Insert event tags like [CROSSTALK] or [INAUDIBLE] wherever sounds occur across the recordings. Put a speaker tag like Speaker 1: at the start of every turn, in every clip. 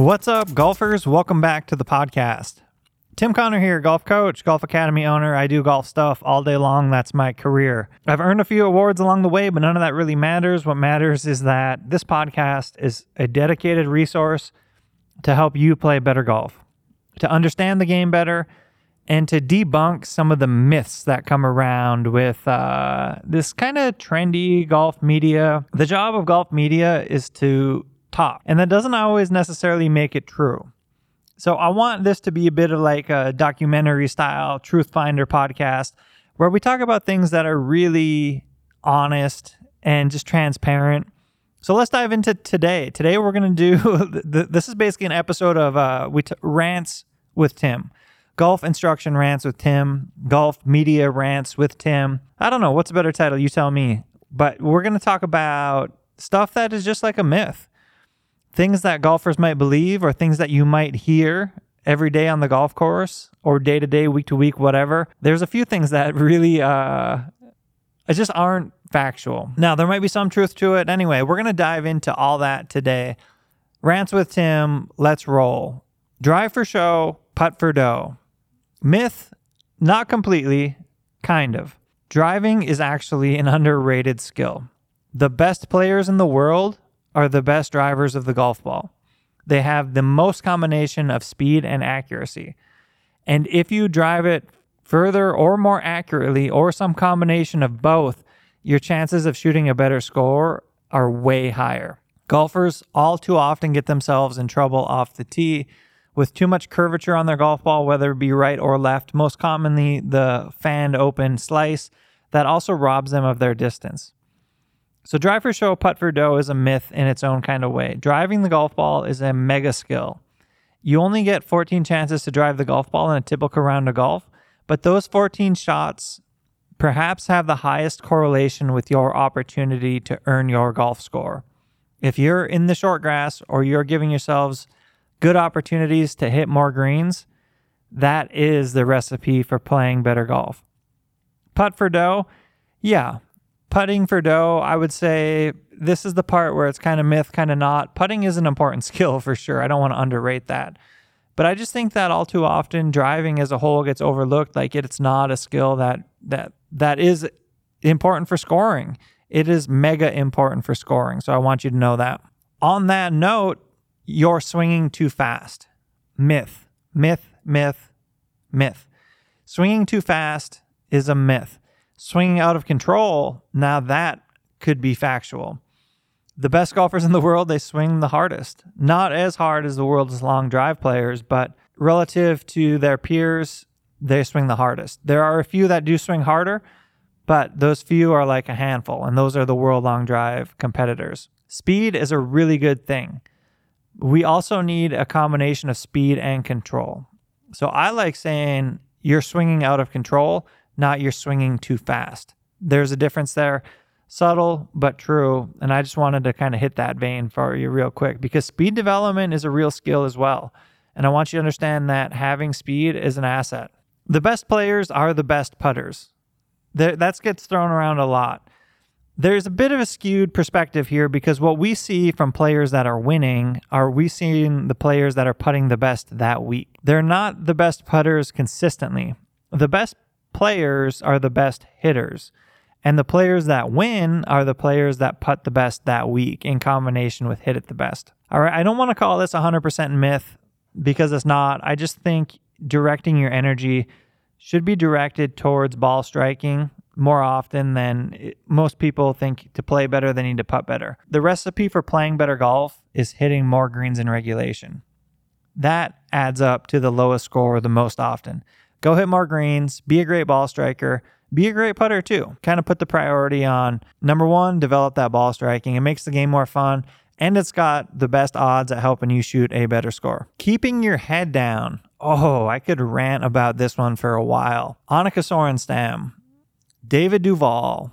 Speaker 1: What's up, golfers? Welcome back to the podcast. Tim Connor here, golf coach, golf academy owner. I do golf stuff all day long. That's my career. I've earned a few awards along the way, but none of that really matters. What matters is that this podcast is a dedicated resource to help you play better golf, to understand the game better, and to debunk some of the myths that come around with uh, this kind of trendy golf media. The job of golf media is to talk, and that doesn't always necessarily make it true. So I want this to be a bit of like a documentary style Truth Finder podcast where we talk about things that are really honest and just transparent. So let's dive into today. Today we're going to do [LAUGHS] this is basically an episode of uh we t- rants with Tim. Golf instruction rants with Tim, golf media rants with Tim. I don't know what's a better title, you tell me. But we're going to talk about stuff that is just like a myth things that golfers might believe or things that you might hear every day on the golf course or day to day, week to week, whatever. There's a few things that [LAUGHS] really uh, just aren't factual. Now, there might be some truth to it. Anyway, we're going to dive into all that today. Rants with Tim, let's roll. Drive for show, putt for dough. Myth, not completely, kind of. Driving is actually an underrated skill. The best players in the world are the best drivers of the golf ball. They have the most combination of speed and accuracy. And if you drive it further or more accurately, or some combination of both, your chances of shooting a better score are way higher. Golfers all too often get themselves in trouble off the tee with too much curvature on their golf ball, whether it be right or left, most commonly the fanned open slice, that also robs them of their distance. So, drive for show, putt for dough is a myth in its own kind of way. Driving the golf ball is a mega skill. You only get 14 chances to drive the golf ball in a typical round of golf, but those 14 shots perhaps have the highest correlation with your opportunity to earn your golf score. If you're in the short grass or you're giving yourselves good opportunities to hit more greens, that is the recipe for playing better golf. Putt for dough, yeah, putting for dough, I would say this is the part where it's kind of myth, kind of not. Putting is an important [LAUGHS] skill for sure. I don't want to underrate that. But I just think that all too often driving as a whole gets overlooked. Like it's not a skill that that that is important for scoring. It is mega important for scoring. So I want you to know that. On that note, you're swinging too fast. Myth, myth, myth, myth. Swinging too fast is a myth swinging out of control, now that could be factual. The best golfers in the world, they swing the hardest. Not as hard as the world's long drive players, but relative to their peers, they swing the hardest. There are a few that do swing harder, but those few are like a handful, and those are the world long drive competitors. Speed is a really good thing. We also need a combination of speed and control. So I like saying you're swinging out of control not you're swinging too fast. There's a difference there, subtle but true. And I just wanted to kind of hit that vein for you real quick because speed development is a real skill as well. And I want you to understand that having speed is an asset. The best players are the best putters. That gets thrown around a lot. There's a bit of a skewed perspective here because what we see from players that are winning are we seeing the players that are putting the best that week. They're not the best putters consistently. The best players are the best hitters. And the players that win are the players that putt the best that week in combination with hit it the best. All right. I don't want to call this 100% myth because it's not. I just think directing your energy should be directed towards ball striking more often than it, most people think to play better, they need to putt better. The recipe for playing better golf is hitting more greens in regulation. That adds up to the lowest score the most often. Go hit more greens, be a great ball striker, be a great putter too. Kind of put the priority on number one, develop that ball striking. It makes the game more fun and it's got the best odds at helping you shoot a better score. Keeping your head down. Oh, I could rant about this one for a while. Annika Sorenstam, David Duval,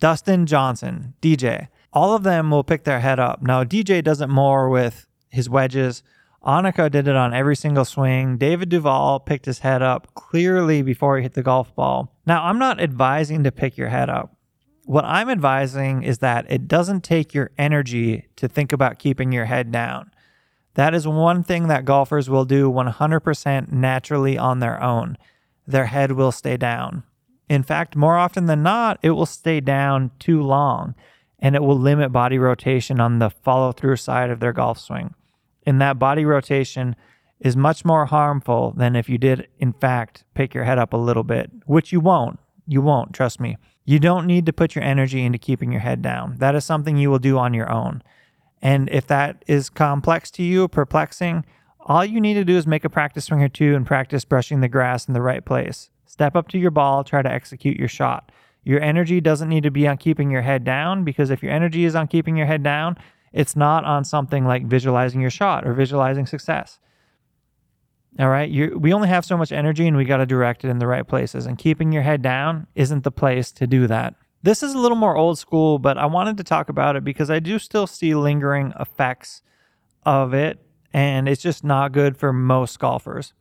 Speaker 1: Dustin Johnson, DJ. All of them will pick their head up. Now, DJ does it more with his wedges Annika did it on every single swing. David Duval picked his head up clearly before he hit the golf ball. Now, I'm not advising to pick your head up. What I'm advising is that it doesn't take your energy to think about keeping your head down. That is one thing that golfers will do 100% naturally on their own. Their head will stay down. In fact, more often than not, it will stay down too long and it will limit body rotation on the follow through side of their golf swing. And that body rotation is much more harmful than if you did, in fact, pick your head up a little bit, which you won't. You won't, trust me. You don't need to put your energy into keeping your head down. That is something you will do on your own. And if that is complex to you, perplexing, all you need to do is make a practice swing or two and practice brushing the grass in the right place. Step up to your ball, try to execute your shot. Your energy doesn't need to be on keeping your head down because if your energy is on keeping your head down, it's not on something like visualizing your shot or visualizing success. All right, you we only have so much energy and we got to direct it in the right places. And keeping your head down isn't the place to do that. This is a little more old school, but I wanted to talk about it because I do still see lingering effects of it, and it's just not good for most golfers.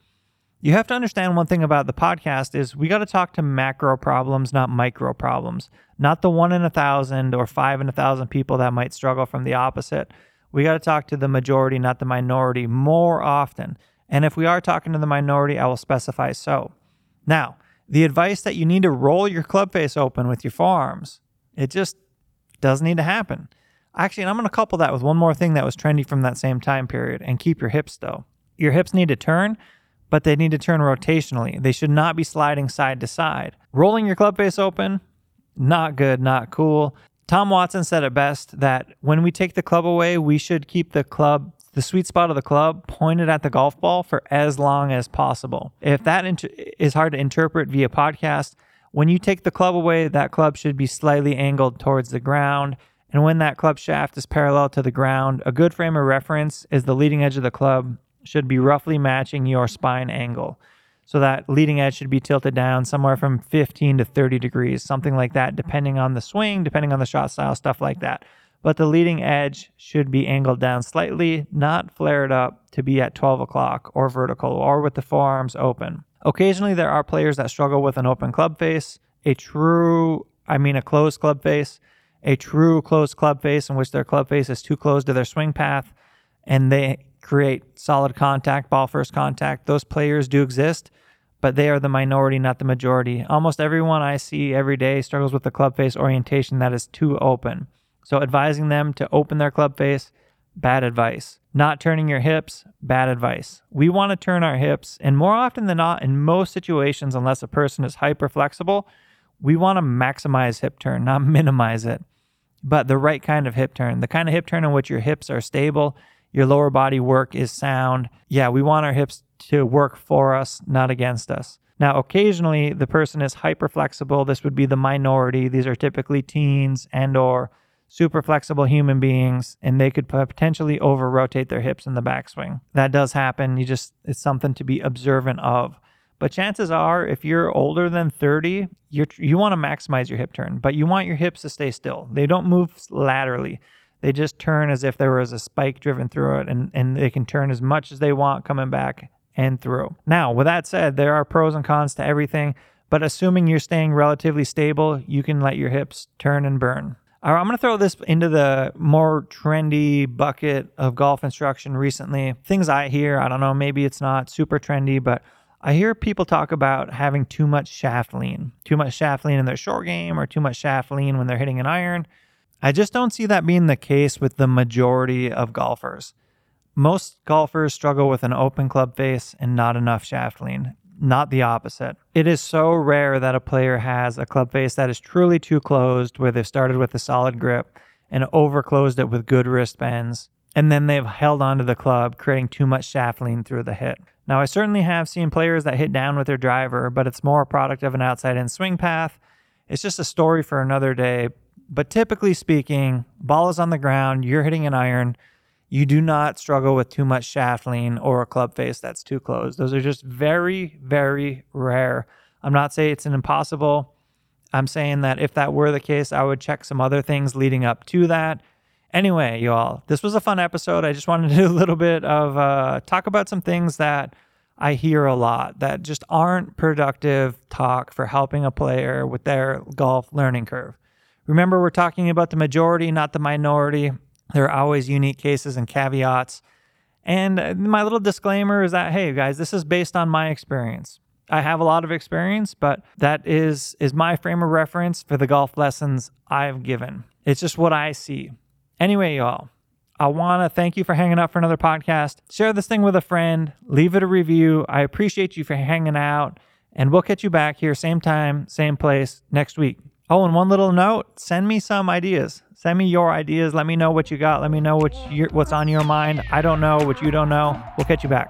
Speaker 1: You have to understand one thing about the podcast is we got to talk to macro problems, not micro problems. Not the one in a thousand or five in a thousand people that might struggle from the opposite. We got to talk to the majority, not the minority, more often. And if we are talking to the minority, I will specify so. Now, the advice that you need to roll your club face open with your forearms, it just doesn't need to happen. Actually, and I'm going to couple that with one more thing that was trendy from that same time period and keep your hips though. Your hips need to turn but they need to turn rotationally. They should not be sliding side to side. Rolling your club face open, not good, not cool. Tom Watson said it best that when we take the club away, we should keep the club, the sweet spot of the club, pointed at the golf ball for as long as possible. If that inter- is hard to interpret via podcast, when you take the club away, that club should be slightly angled towards the ground. And when that club shaft is parallel to the ground, a good frame of reference is the leading edge of the club should be roughly matching your spine angle. So that leading edge should be tilted down somewhere from 15 to 30 degrees, something like that, depending on the swing, depending on the shot style, stuff like that. But the leading edge should be angled down slightly, not flared up to be at 12 o'clock or vertical or with the forearms open. Occasionally, there are players that struggle with an open club face, a true, I mean, a closed club face, a true closed club face in which their club face is too close to their swing path, and they create solid contact, ball first contact. Those players do exist, but they are the minority, not the majority. Almost everyone I see every day struggles with the club face orientation that is too open. So advising them to open their club face, bad advice. Not turning your hips, bad advice. We want to turn our hips, and more often than not, in most situations, unless a person is hyper flexible, we want to maximize hip turn, not [LAUGHS] minimize it. But the right kind of hip turn, the kind of hip turn in which your hips are stable your lower body work is sound. Yeah, we want our hips to work for us, not against us. Now, occasionally the person is hyper flexible. This would be the minority. These are typically teens and or super flexible human beings and they could potentially over rotate their hips in the backswing. That does happen. You just it's something to be observant of. But chances are if you're older than 30, you you want to maximize your hip turn, but you want your hips to stay still. They don't move laterally. They just turn as if there was a spike driven through it, and, and they can turn as much as they want coming back and through. Now, with that said, there are pros and cons to everything, but assuming you're staying relatively stable, you can let your hips turn and burn. All right, I'm going to throw this into the more trendy bucket of golf instruction recently. Things I hear, I don't know, maybe it's not super trendy, but I hear people talk about having too much shaft lean, too much shaft lean in their short game, or too much shaft lean when they're hitting an iron. I just don't see that being the case with the majority of golfers. Most golfers struggle with an open club face and not enough shaft lean, not the opposite. It is so rare that a player has a club face that is truly too closed, where they've started with a solid grip and overclosed it with good wrist bends, and then they've held onto the club, creating too much shaft lean through the hit. Now, I certainly have seen players that hit down with their driver, but it's more a product of an outside in swing path. It's just a story for another day, but typically speaking, ball is on the ground, you're hitting an iron. You do not struggle with too much shaft lean or a club face that's too close. Those are just very, very rare. I'm not saying it's an impossible. I'm saying that if that were the case, I would check some other things leading up to that. Anyway, you all, this was a fun episode. I just wanted to do a little bit of uh, talk about some things that I hear a lot that just aren't productive talk for helping a player with their golf learning curve. Remember, we're talking about the majority, not the minority. There are always unique cases and caveats. And uh, my little disclaimer is that hey guys, this is based on my experience. I have a lot of experience, but that is is my frame of reference for the golf lessons I've given. It's just what I see. Anyway, y'all, I want to thank you for hanging out for another podcast. Share this thing with a friend, leave it a review. I appreciate you for hanging out, and we'll catch you back here same time, same place next week. Oh, and one little note, send me some ideas. Send me your ideas. Let me know what you got. Let me know what what's on your mind. I don't know what you don't know. We'll catch you back.